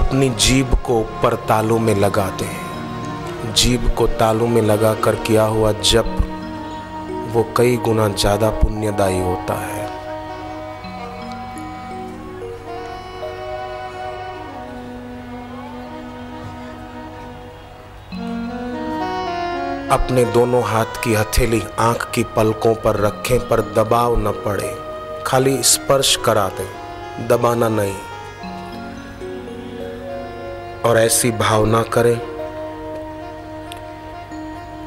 अपनी जीभ को ऊपर तालू में लगा दें जीभ को तालू में लगा कर किया हुआ जप वो कई गुना ज़्यादा पुण्यदायी होता है। अपने दोनों हाथ की हथेली आँख की पलकों पर रखें पर दबाव न पड़े। खाली स्पर्श करा दें, दबाना नहीं। और ऐसी भावना करें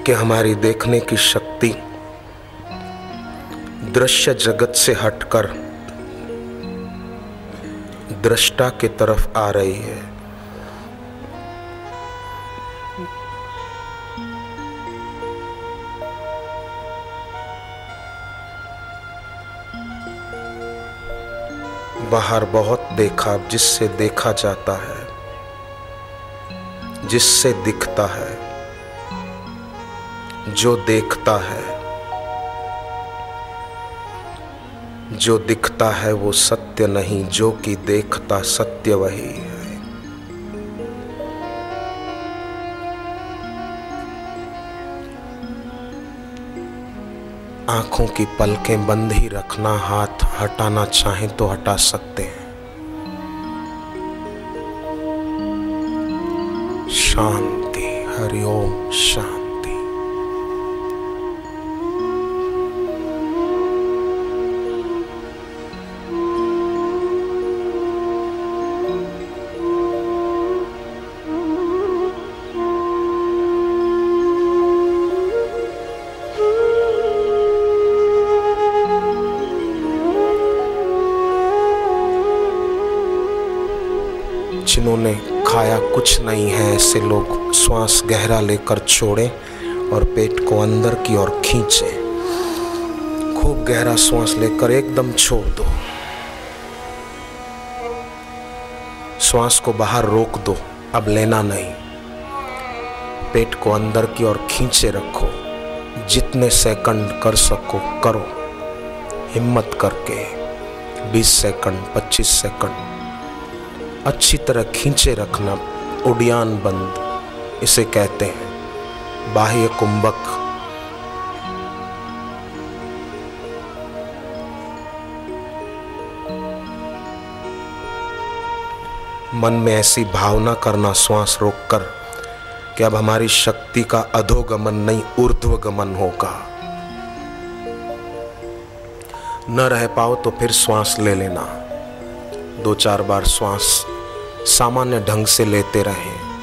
कि हमारी देखने की शक्ति दृश्य जगत से हटकर दृष्टा की तरफ़ आ रही है। बाहर बहुत देखा, जिससे देखा जाता है। जिससे दिखता है, जो देखता है, जो दिखता है वो सत्य नहीं, जो कि देखता सत्य वही है। आँखों की पलकें बंद ही रखना, हाथ हटाना चाहें तो हटा सकते हैं। शांति हरिओम शांति। जिन्होंने खाया कुछ नहीं है। ऐसे लोग श्वास गहरा लेकर छोड़ें और पेट को अंदर की ओर खींचें। खूब गहरा श्वास लेकर एकदम छोड़ दो। श्वास को बाहर रोक दो। अब लेना नहीं। पेट को अंदर की ओर खींचे रखो। जितने सेकंड कर सको, करो। हिम्मत करके। 20 सेकंड 25 सेकंड। अच्छी तरह खींचे रखना उड़ियान बंद, इसे कहते हैं बाह्य कुंभक। मन में ऐसी भावना करना श्वास रोककर कि अब हमारी शक्ति का अधोगमन नहीं, ऊर्ध्वगमन होगा। न रह पाओ तो फिर श्वास ले लेना। दो चार बार श्वास सामान्य ढंग से लेते रहें।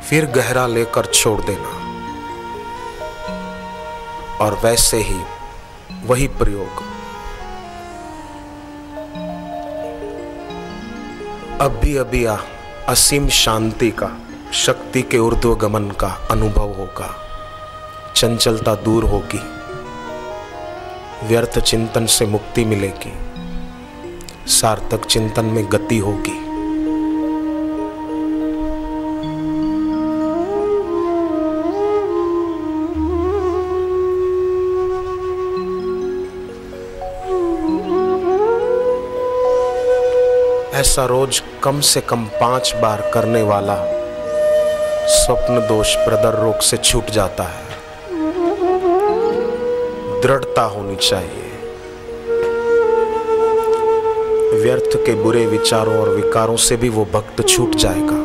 फिर गहरा लेकर छोड़ देना। और वैसे ही वही प्रयोग। अभी अभी आ असीम शांति का, शक्ति के ऊर्ध्वगमन का अनुभव होगा। चंचलता दूर होगी। व्यर्थ चिंतन से मुक्ति मिलेगी। सार्थक चिंतन में गति होगी। ऐसा रोज कम से कम पाँच बार करने वाला स्वप्न दोष प्रदर रोग से छूट जाता है। दृढ़ता होनी चाहिए। व्यर्थ के बुरे विचारों और विकारों से भी वो भक्त छूट जाएगा।